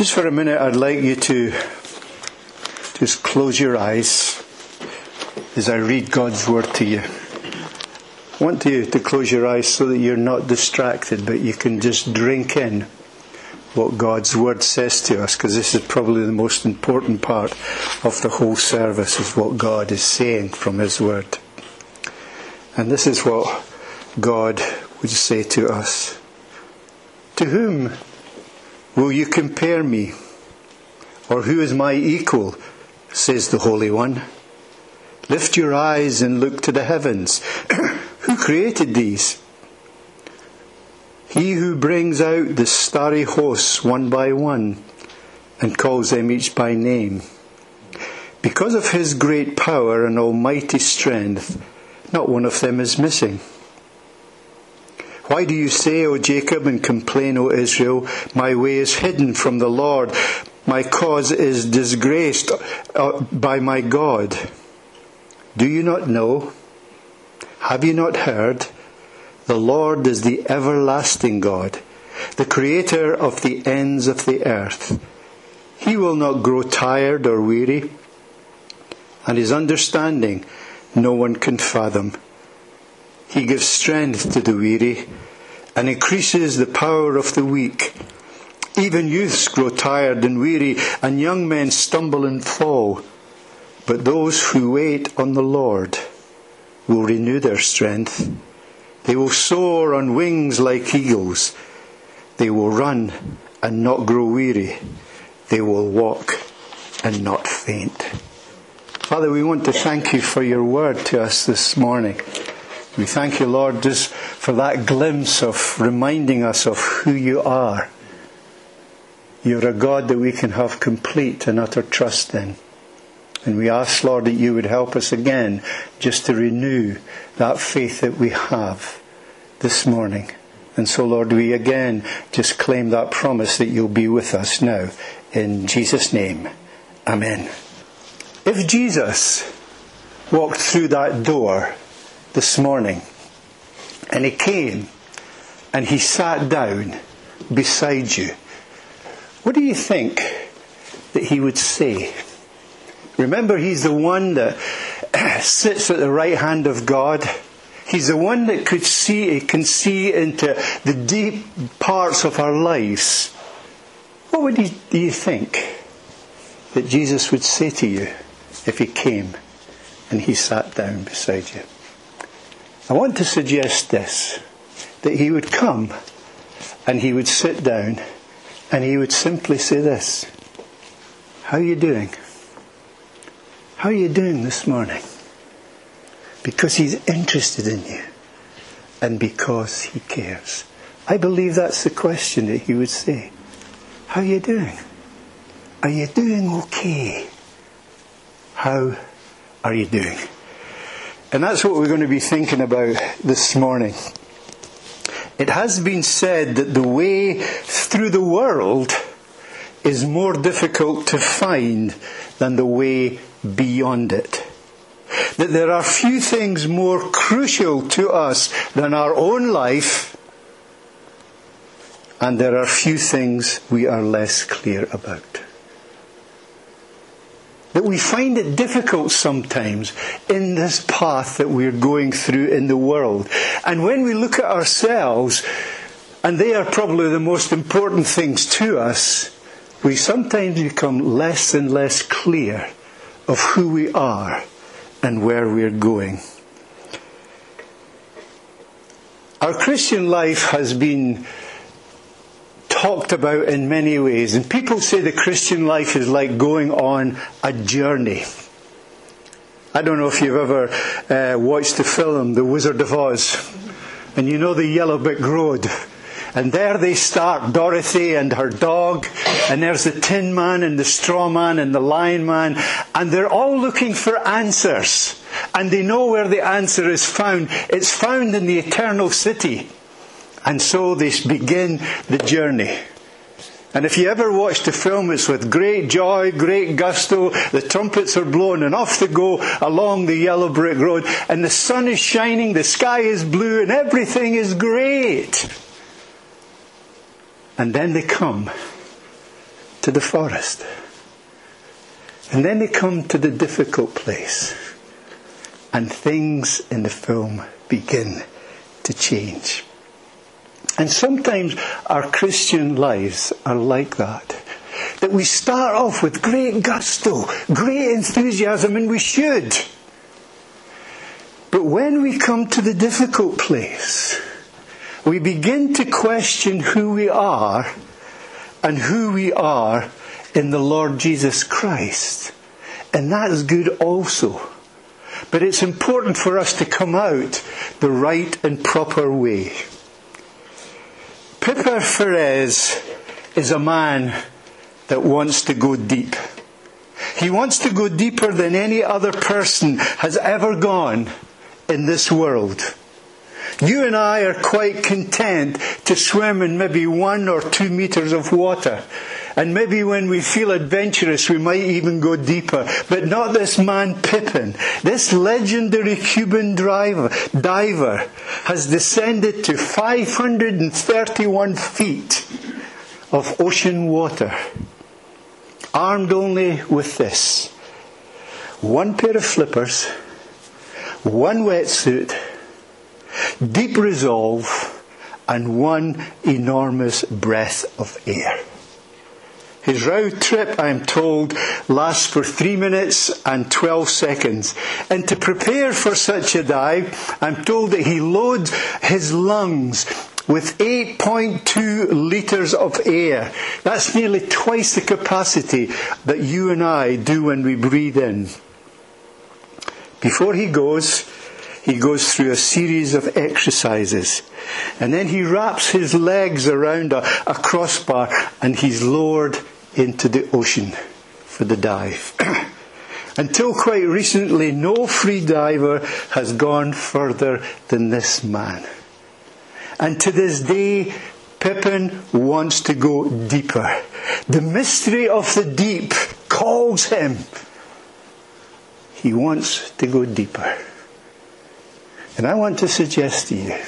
Just for a minute, I'd like you to just close your eyes as I read God's word to you. I want you to close your eyes so that you're not distracted, but you can just drink in what God's word says to us, because this is probably the most important part of the whole service, is what God is saying from His word. And this is what God would say to us. To whom will you compare me? Or who is my equal? says the Holy One. Lift your eyes and look to the heavens. who created these? He who brings out the starry hosts one by one and calls them each by name. Because of his great power and almighty strength, not one of them is missing. Why do you say, O Jacob, and complain, O Israel, my way is hidden from the Lord, my cause is disgraced uh, by my God? Do you not know? Have you not heard? The Lord is the everlasting God, the creator of the ends of the earth. He will not grow tired or weary, and his understanding no one can fathom. He gives strength to the weary and increases the power of the weak. Even youths grow tired and weary, and young men stumble and fall. But those who wait on the Lord will renew their strength. They will soar on wings like eagles. They will run and not grow weary. They will walk and not faint. Father, we want to thank you for your word to us this morning. We thank you, Lord, just for that glimpse of reminding us of who you are. You're a God that we can have complete and utter trust in. And we ask, Lord, that you would help us again just to renew that faith that we have this morning. And so, Lord, we again just claim that promise that you'll be with us now. In Jesus' name, Amen. If Jesus walked through that door this morning. And he came and he sat down beside you. What do you think that he would say? Remember, he's the one that sits at the right hand of God. He's the one that could see, can see into the deep parts of our lives. What would he, do you think that Jesus would say to you if he came and he sat down beside you? I want to suggest this that he would come and he would sit down and he would simply say this How are you doing? How are you doing this morning? Because he's interested in you and because he cares. I believe that's the question that he would say. How are you doing? Are you doing okay? How are you doing? And that's what we're going to be thinking about this morning. It has been said that the way through the world is more difficult to find than the way beyond it. That there are few things more crucial to us than our own life, and there are few things we are less clear about that we find it difficult sometimes in this path that we're going through in the world. And when we look at ourselves, and they are probably the most important things to us, we sometimes become less and less clear of who we are and where we're going. Our Christian life has been talked about in many ways. And people say the Christian life is like going on a journey. I don't know if you've ever uh, watched the film The Wizard of Oz, and you know the Yellow Brick Road. And there they start, Dorothy and her dog, and there's the Tin Man and the Straw Man and the Lion Man, and they're all looking for answers. And they know where the answer is found. It's found in the eternal city. And so they begin the journey. And if you ever watch the film, it's with great joy, great gusto. The trumpets are blown and off they go along the yellow brick road. And the sun is shining, the sky is blue, and everything is great. And then they come to the forest. And then they come to the difficult place. And things in the film begin to change. And sometimes our Christian lives are like that. That we start off with great gusto, great enthusiasm, and we should. But when we come to the difficult place, we begin to question who we are and who we are in the Lord Jesus Christ. And that is good also. But it's important for us to come out the right and proper way. Pippa Ferez is a man that wants to go deep. He wants to go deeper than any other person has ever gone in this world. You and I are quite content to swim in maybe one or two meters of water. And maybe when we feel adventurous, we might even go deeper. But not this man Pippin. This legendary Cuban driver, diver has descended to 531 feet of ocean water, armed only with this one pair of flippers, one wetsuit, deep resolve, and one enormous breath of air. His round trip, I am told, lasts for three minutes and 12 seconds. And to prepare for such a dive, I'm told that he loads his lungs with 8.2 litres of air. That's nearly twice the capacity that you and I do when we breathe in. Before he goes, he goes through a series of exercises. And then he wraps his legs around a, a crossbar and he's lowered into the ocean for the dive. Until quite recently, no free diver has gone further than this man. And to this day, Pippin wants to go deeper. The mystery of the deep calls him. He wants to go deeper. And I want to suggest to you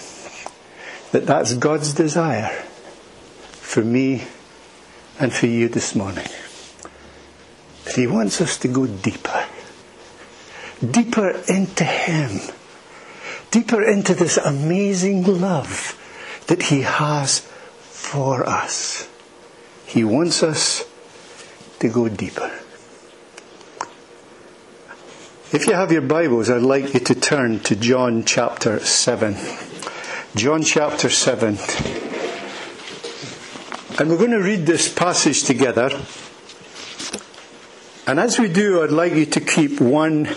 that that's God's desire for me and for you this morning. That He wants us to go deeper. Deeper into Him. Deeper into this amazing love that He has for us. He wants us to go deeper. If you have your Bibles, I'd like you to turn to John chapter 7. John chapter 7. And we're going to read this passage together. And as we do, I'd like you to keep one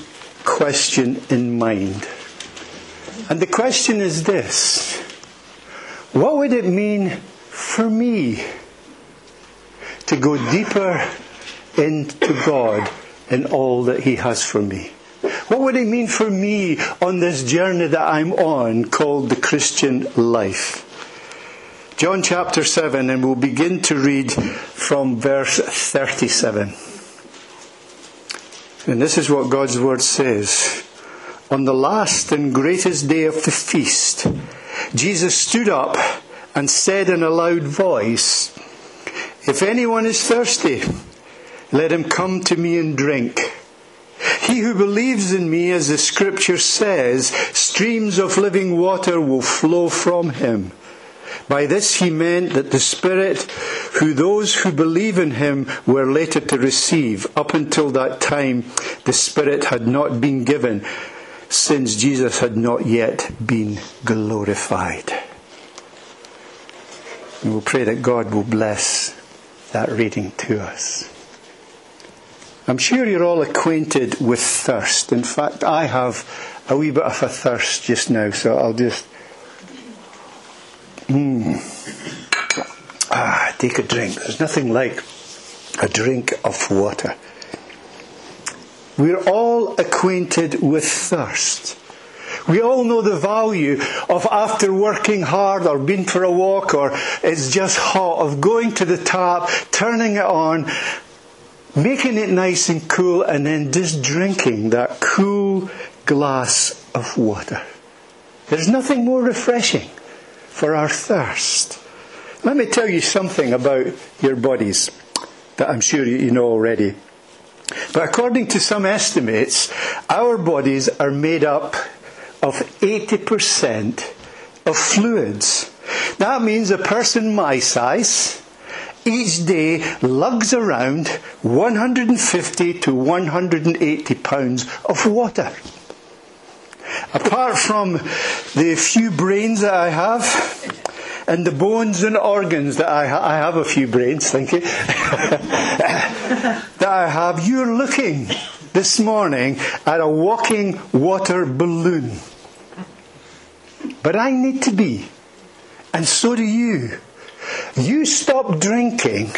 question in mind. And the question is this What would it mean for me to go deeper into God in all that He has for me? What would it mean for me on this journey that I'm on called the Christian life? John chapter 7, and we'll begin to read from verse 37. And this is what God's word says. On the last and greatest day of the feast, Jesus stood up and said in a loud voice, If anyone is thirsty, let him come to me and drink. He who believes in me, as the scripture says, streams of living water will flow from him. By this he meant that the Spirit, who those who believe in him were later to receive, up until that time the Spirit had not been given, since Jesus had not yet been glorified. And we'll pray that God will bless that reading to us. I'm sure you're all acquainted with thirst. In fact, I have a wee bit of a thirst just now, so I'll just. Mm. Ah, take a drink. There's nothing like a drink of water. We're all acquainted with thirst. We all know the value of after working hard or being for a walk or it's just hot, of going to the tap, turning it on, making it nice and cool, and then just drinking that cool glass of water. There's nothing more refreshing for our thirst. Let me tell you something about your bodies. that I'm sure you know already. But according to some estimates, our bodies are made up of 80% of fluids. That means a person my size each day lugs around 150 to 180 pounds of water. Apart from the few brains that I have, and the bones and organs that I, ha- I have a few brains, thank you, that I have, you're looking this morning at a walking water balloon. But I need to be, and so do you. You stop drinking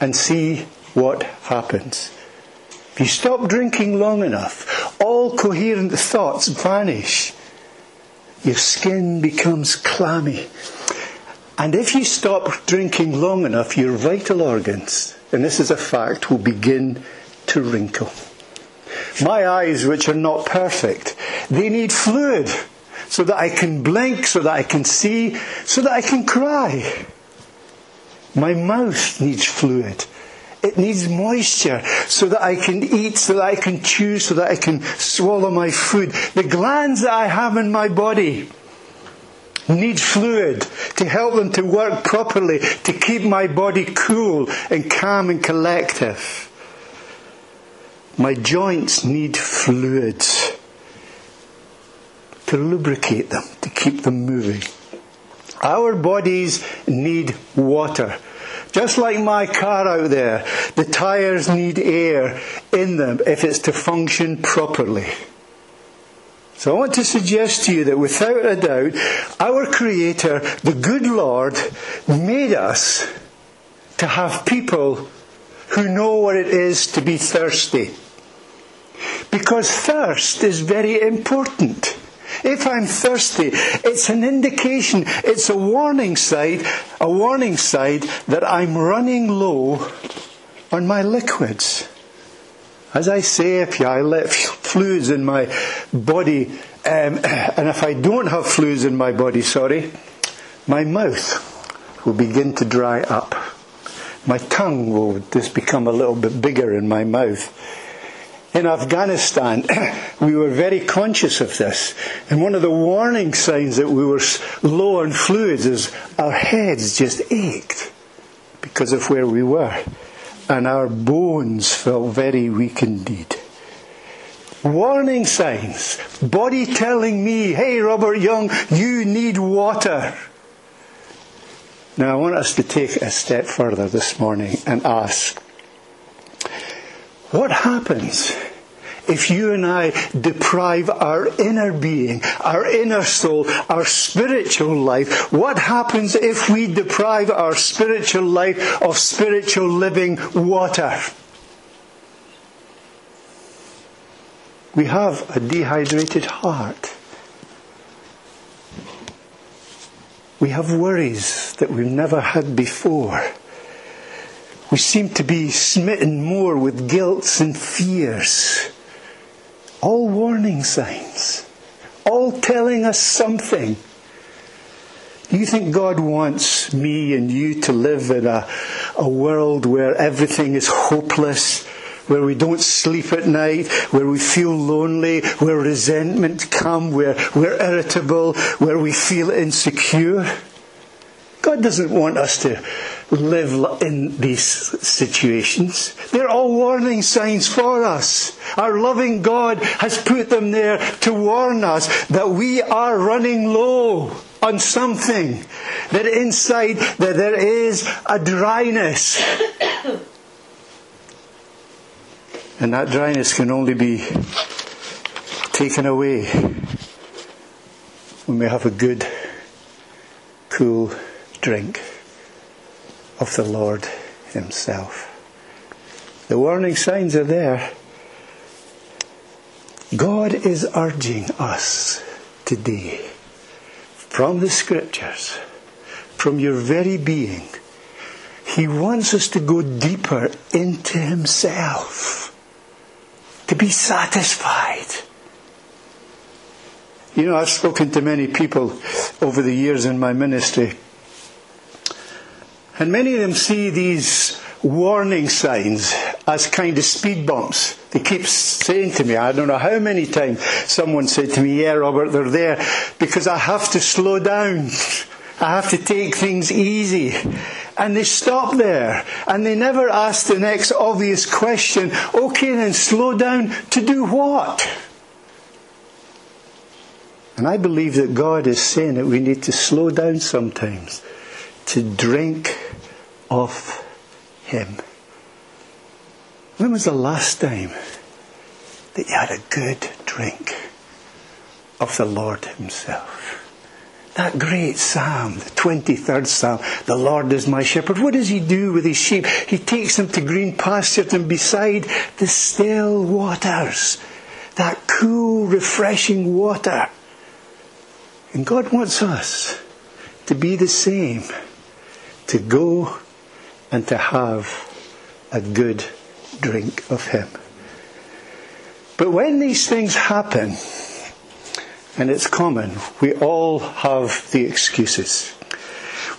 and see what happens. If you stop drinking long enough, all coherent thoughts vanish. Your skin becomes clammy. And if you stop drinking long enough, your vital organs, and this is a fact, will begin to wrinkle. My eyes, which are not perfect, they need fluid so that I can blink, so that I can see, so that I can cry. My mouth needs fluid. It needs moisture so that I can eat, so that I can chew, so that I can swallow my food. The glands that I have in my body need fluid to help them to work properly, to keep my body cool and calm and collective. My joints need fluids to lubricate them, to keep them moving. Our bodies need water. Just like my car out there, the tyres need air in them if it's to function properly. So I want to suggest to you that without a doubt, our Creator, the good Lord, made us to have people who know what it is to be thirsty. Because thirst is very important. If I'm thirsty, it's an indication, it's a warning sign, a warning sign that I'm running low on my liquids. As I say, if I let fluids in my body, um, and if I don't have fluids in my body, sorry, my mouth will begin to dry up. My tongue will just become a little bit bigger in my mouth in Afghanistan, we were very conscious of this. And one of the warning signs that we were low on fluids is our heads just ached because of where we were. And our bones felt very weak indeed. Warning signs. Body telling me, hey, Robert Young, you need water. Now, I want us to take a step further this morning and ask what happens if you and I deprive our inner being, our inner soul, our spiritual life? What happens if we deprive our spiritual life of spiritual living water? We have a dehydrated heart. We have worries that we've never had before. We seem to be smitten more with guilt and fears. All warning signs. All telling us something. Do you think God wants me and you to live in a, a world where everything is hopeless, where we don't sleep at night, where we feel lonely, where resentment comes, where we're irritable, where we feel insecure? God doesn't want us to live in these situations. They're all warning signs for us. Our loving God has put them there to warn us that we are running low on something. That inside that there is a dryness. and that dryness can only be taken away when we have a good, cool drink of the Lord Himself. The warning signs are there. God is urging us today from the Scriptures, from your very being. He wants us to go deeper into Himself, to be satisfied. You know, I've spoken to many people over the years in my ministry and many of them see these warning signs as kind of speed bumps. They keep saying to me, I don't know how many times someone said to me, Yeah, Robert, they're there because I have to slow down. I have to take things easy. And they stop there. And they never ask the next obvious question okay, then slow down to do what? And I believe that God is saying that we need to slow down sometimes to drink of Him. When was the last time that you had a good drink of the Lord Himself? That great psalm, the 23rd psalm, the Lord is my shepherd. What does he do with his sheep? He takes them to green pastures and beside the still waters. That cool, refreshing water. And God wants us to be the same, to go and to have a good drink of Him. But when these things happen, and it's common. We all have the excuses.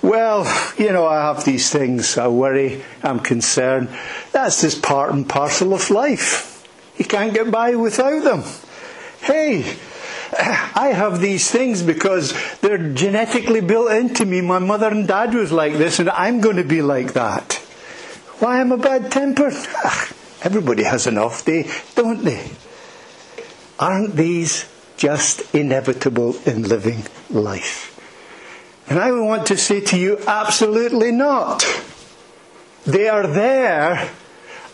Well, you know, I have these things, I worry, I'm concerned. That's just part and parcel of life. You can't get by without them. Hey, I have these things because they're genetically built into me. My mother and dad was like this, and I'm going to be like that. Why am I bad tempered? Everybody has an off day, don't they? Aren't these just inevitable in living life. And I want to say to you, absolutely not. They are there,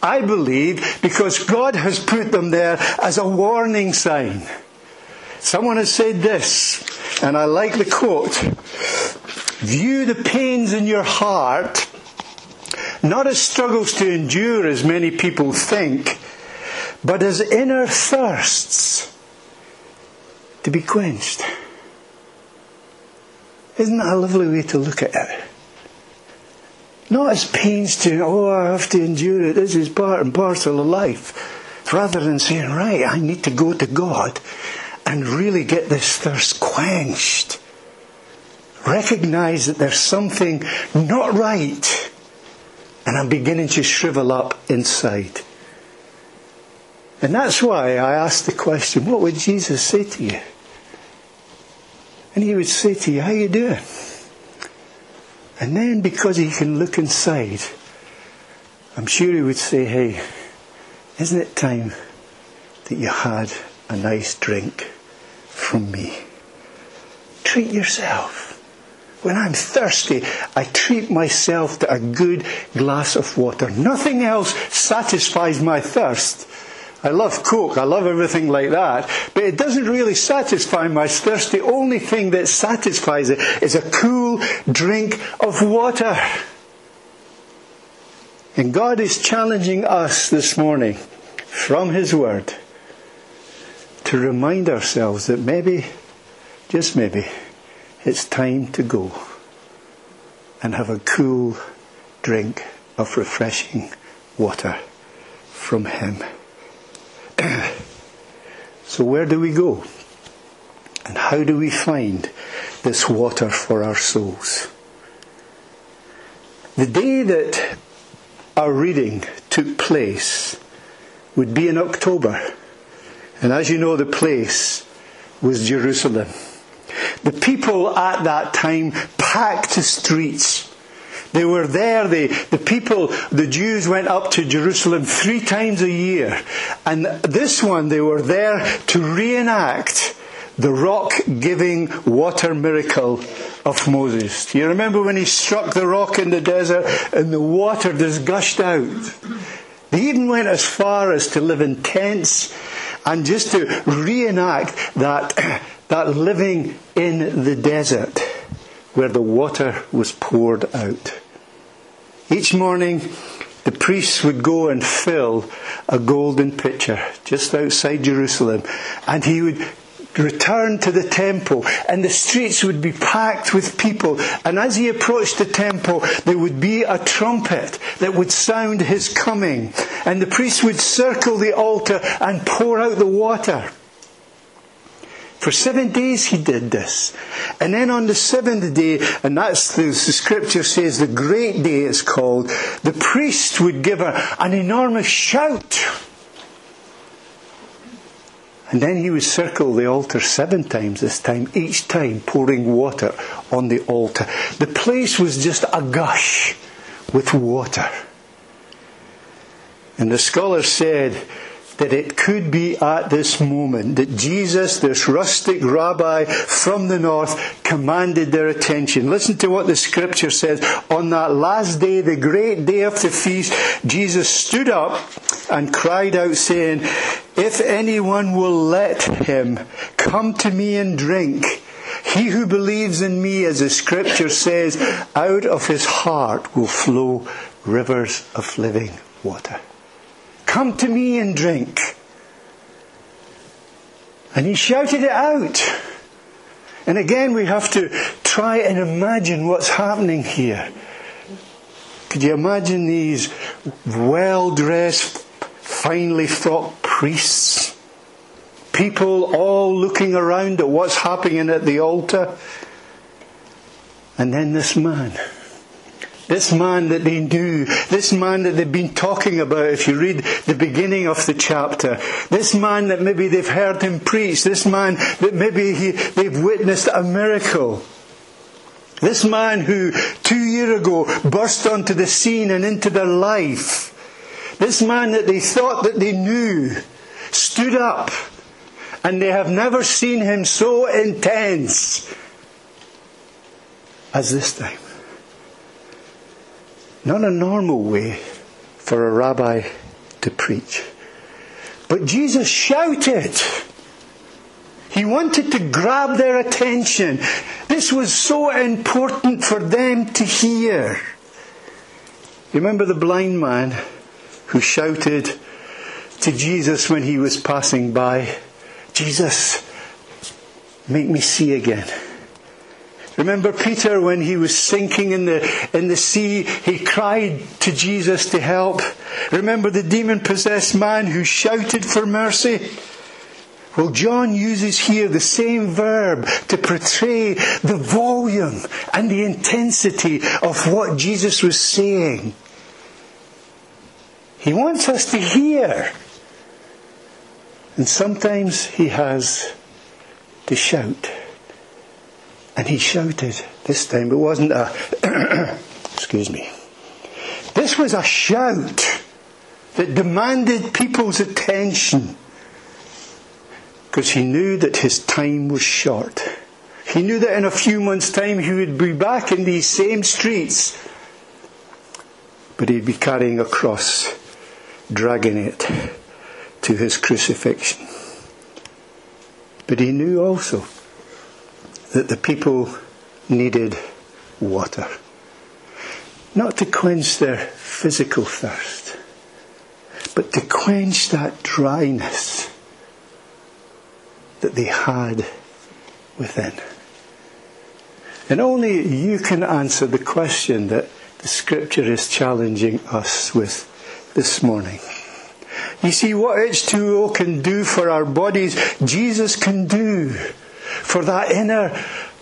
I believe, because God has put them there as a warning sign. Someone has said this, and I like the quote View the pains in your heart not as struggles to endure, as many people think, but as inner thirsts to be quenched. Isn't that a lovely way to look at it? Not as pains to, oh, I have to endure it, this is part and parcel of life. Rather than saying, right, I need to go to God and really get this thirst quenched. Recognize that there's something not right and I'm beginning to shrivel up inside. And that's why I asked the question, what would Jesus say to you? And he would say to you, How you doing? And then because he can look inside, I'm sure he would say, Hey, isn't it time that you had a nice drink from me? Treat yourself. When I'm thirsty, I treat myself to a good glass of water. Nothing else satisfies my thirst I love Coke, I love everything like that, but it doesn't really satisfy my thirst. The only thing that satisfies it is a cool drink of water. And God is challenging us this morning from His Word to remind ourselves that maybe, just maybe, it's time to go and have a cool drink of refreshing water from Him. so, where do we go? And how do we find this water for our souls? The day that our reading took place would be in October. And as you know, the place was Jerusalem. The people at that time packed the streets they were there, the, the people, the Jews went up to Jerusalem three times a year. And this one, they were there to reenact the rock giving water miracle of Moses. Do you remember when he struck the rock in the desert and the water just gushed out? They even went as far as to live in tents and just to reenact that, that living in the desert where the water was poured out. Each morning, the priests would go and fill a golden pitcher just outside Jerusalem, and he would return to the temple, and the streets would be packed with people. And as he approached the temple, there would be a trumpet that would sound his coming, and the priests would circle the altar and pour out the water. For seven days he did this. And then on the seventh day, and that's the, the scripture says the great day is called, the priest would give a, an enormous shout. And then he would circle the altar seven times this time, each time pouring water on the altar. The place was just a gush with water. And the scholar said that it could be at this moment that Jesus, this rustic rabbi from the north, commanded their attention. Listen to what the scripture says. On that last day, the great day of the feast, Jesus stood up and cried out, saying, If anyone will let him come to me and drink, he who believes in me, as the scripture says, out of his heart will flow rivers of living water. Come to me and drink. And he shouted it out. And again, we have to try and imagine what's happening here. Could you imagine these well dressed, finely frocked priests? People all looking around at what's happening at the altar. And then this man this man that they knew, this man that they've been talking about if you read the beginning of the chapter, this man that maybe they've heard him preach, this man that maybe he, they've witnessed a miracle. This man who two years ago burst onto the scene and into their life. This man that they thought that they knew stood up and they have never seen him so intense as this time. Not a normal way for a rabbi to preach. But Jesus shouted. He wanted to grab their attention. This was so important for them to hear. You Remember the blind man who shouted to Jesus when he was passing by, Jesus, make me see again. Remember Peter when he was sinking in the, in the sea, he cried to Jesus to help. Remember the demon possessed man who shouted for mercy? Well, John uses here the same verb to portray the volume and the intensity of what Jesus was saying. He wants us to hear. And sometimes he has to shout. And he shouted. This time it wasn't a, excuse me. This was a shout that demanded people's attention because he knew that his time was short. He knew that in a few months' time he would be back in these same streets, but he'd be carrying a cross, dragging it to his crucifixion. But he knew also that the people needed water. Not to quench their physical thirst, but to quench that dryness that they had within. And only you can answer the question that the scripture is challenging us with this morning. You see, what H2O can do for our bodies, Jesus can do for that inner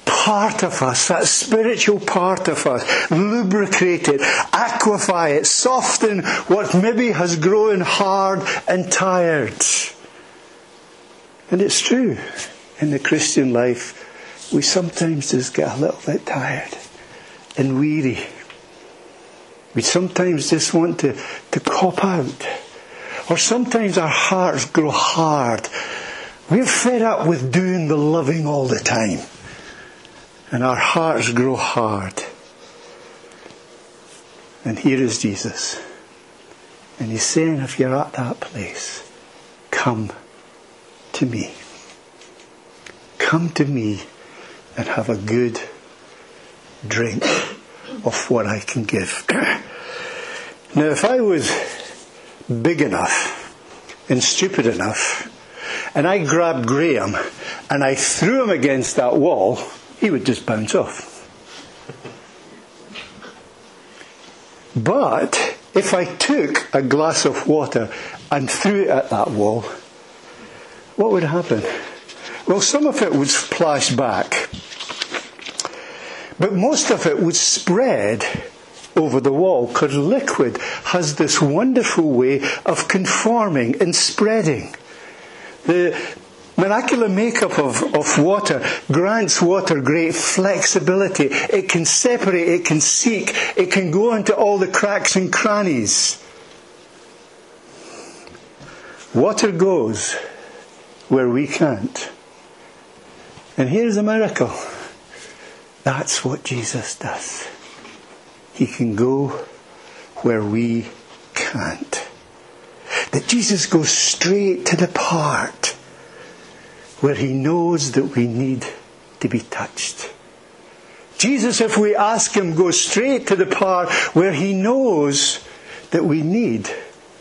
part of us, that spiritual part of us, lubricate it, aquify it, soften what maybe has grown hard and tired. And it's true, in the Christian life, we sometimes just get a little bit tired and weary. We sometimes just want to, to cop out. Or sometimes our hearts grow hard we're fed up with doing the loving all the time. And our hearts grow hard. And here is Jesus. And he's saying, if you're at that place, come to me. Come to me and have a good drink of what I can give. now, if I was big enough and stupid enough and I grabbed Graham and I threw him against that wall, he would just bounce off. But if I took a glass of water and threw it at that wall, what would happen? Well, some of it would splash back, but most of it would spread over the wall because liquid has this wonderful way of conforming and spreading. The molecular makeup of, of water grants water great flexibility. It can separate, it can seek, it can go into all the cracks and crannies. Water goes where we can't. And here's a miracle. That's what Jesus does. He can go where we can't. That Jesus goes straight to the part where he knows that we need to be touched. Jesus, if we ask him, goes straight to the part where he knows that we need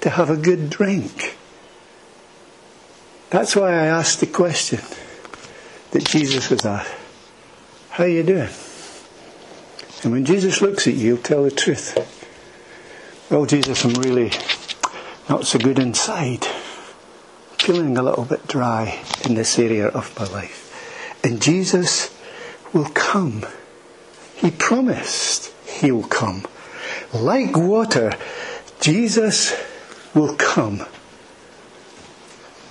to have a good drink. That's why I asked the question that Jesus was asked. How are you doing? And when Jesus looks at you, he'll tell the truth. Well, Jesus, I'm really not so good inside. Feeling a little bit dry in this area of my life. And Jesus will come. He promised he will come. Like water, Jesus will come.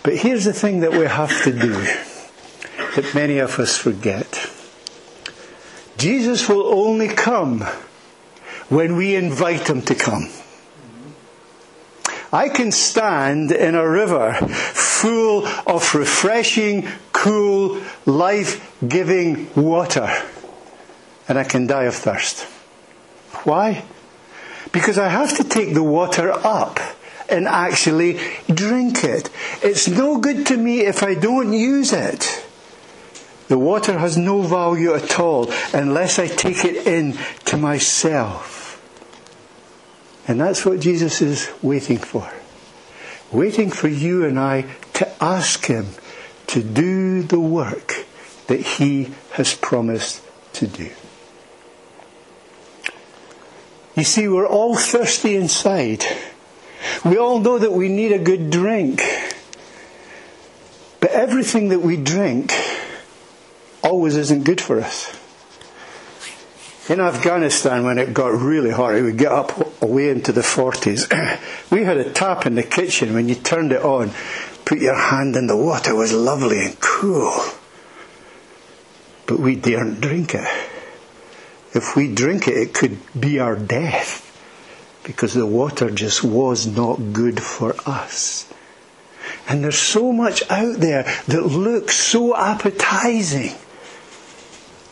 But here's the thing that we have to do that many of us forget. Jesus will only come when we invite him to come. I can stand in a river full of refreshing, cool, life giving water and I can die of thirst. Why? Because I have to take the water up and actually drink it. It's no good to me if I don't use it. The water has no value at all unless I take it in to myself. And that's what Jesus is waiting for. Waiting for you and I to ask Him to do the work that He has promised to do. You see, we're all thirsty inside. We all know that we need a good drink. But everything that we drink always isn't good for us. In Afghanistan, when it got really hot, it would get up away into the 40s. we had a tap in the kitchen. When you turned it on, put your hand in the water, it was lovely and cool. But we daren't drink it. If we drink it, it could be our death because the water just was not good for us. And there's so much out there that looks so appetizing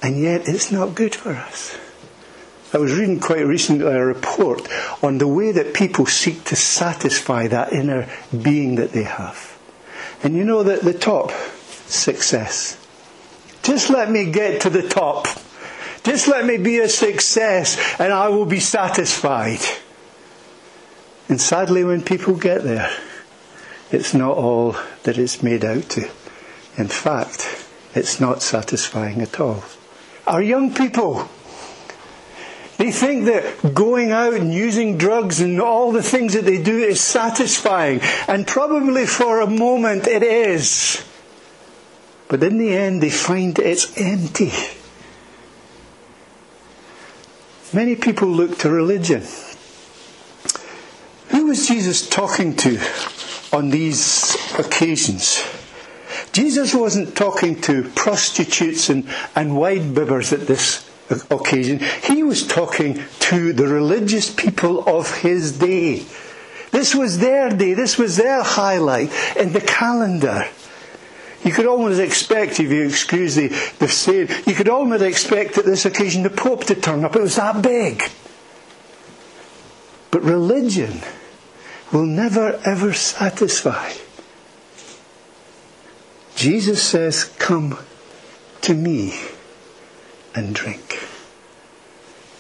and yet it's not good for us. I was reading quite recently a report on the way that people seek to satisfy that inner being that they have. And you know that the top, success. Just let me get to the top. Just let me be a success and I will be satisfied. And sadly, when people get there, it's not all that it's made out to. In fact, it's not satisfying at all. Our young people, they think that going out and using drugs and all the things that they do is satisfying. And probably for a moment it is. But in the end, they find it's empty. Many people look to religion. Who was Jesus talking to on these occasions? Jesus wasn't talking to prostitutes and, and wine bibbers at this occasion. He was talking to the religious people of his day. This was their day. This was their highlight in the calendar. You could almost expect, if you excuse the, the saying, you could almost expect at this occasion the Pope to turn up. It was that big. But religion will never ever satisfy. Jesus says, Come to me and drink.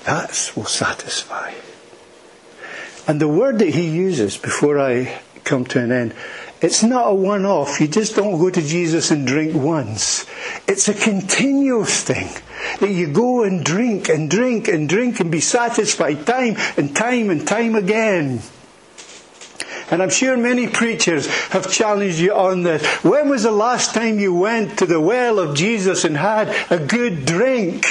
That will satisfy. And the word that he uses before I come to an end, it's not a one off. You just don't go to Jesus and drink once. It's a continuous thing that you go and drink and drink and drink and be satisfied time and time and time again. And I'm sure many preachers have challenged you on this. When was the last time you went to the well of Jesus and had a good drink?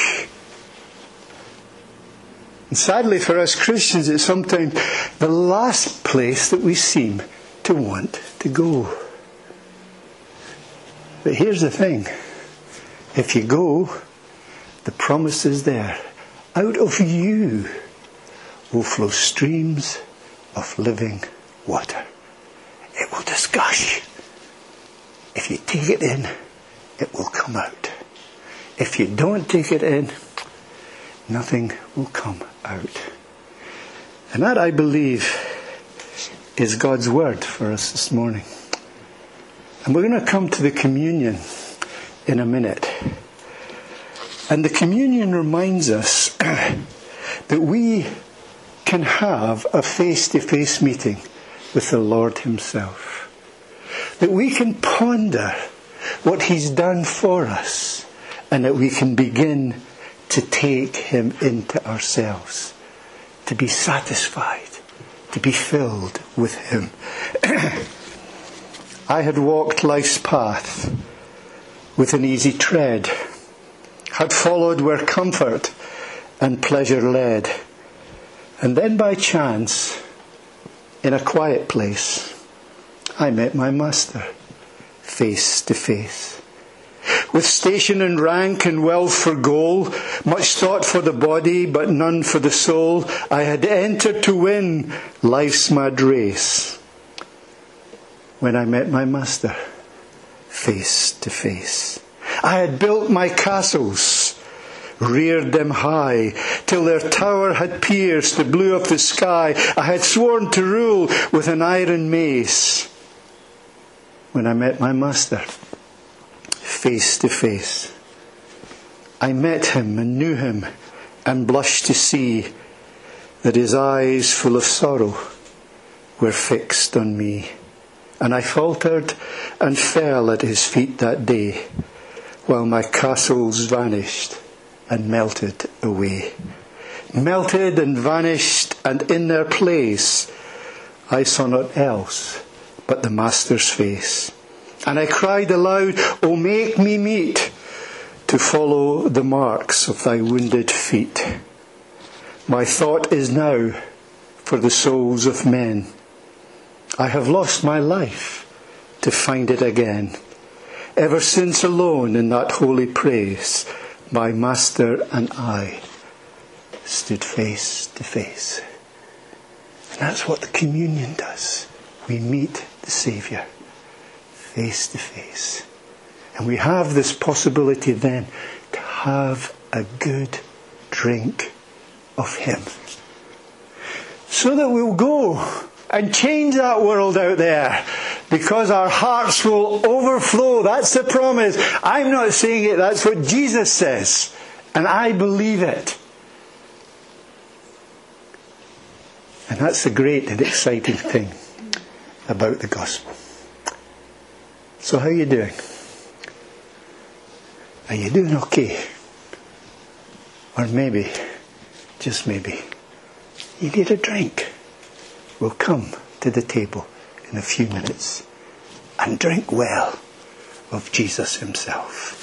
And sadly for us Christians, it's sometimes the last place that we seem to want to go. But here's the thing if you go, the promise is there. Out of you will flow streams of living water. It will just gush. If you take it in, it will come out. If you don't take it in, nothing will come out. And that, I believe, is God's word for us this morning. And we're going to come to the communion in a minute. And the communion reminds us that we can have a face to face meeting with the Lord Himself. That we can ponder what He's done for us and that we can begin to take Him into ourselves, to be satisfied, to be filled with Him. I had walked life's path with an easy tread, had followed where comfort and pleasure led, and then by chance, in a quiet place, I met my master face to face. With station and rank and wealth for goal, much thought for the body, but none for the soul, I had entered to win life's mad race. When I met my master face to face, I had built my castles, reared them high, till their tower had pierced the blue of the sky. I had sworn to rule with an iron mace. When I met my master, face to face, I met him and knew him and blushed to see that his eyes, full of sorrow, were fixed on me. And I faltered and fell at his feet that day, while my castles vanished and melted away. Melted and vanished, and in their place I saw not else but the Master's face. And I cried aloud, O make me meet to follow the marks of thy wounded feet. My thought is now for the souls of men. I have lost my life to find it again. Ever since alone in that holy place, my Master and I stood face to face. And that's what the communion does. We meet the Saviour face to face. And we have this possibility then to have a good drink of Him. So that we'll go and change that world out there because our hearts will overflow. That's the promise. I'm not saying it, that's what Jesus says. And I believe it. And that's the great and exciting thing about the gospel. So how are you doing? Are you doing okay? Or maybe, just maybe, you need a drink. We'll come to the table in a few minutes and drink well of Jesus himself.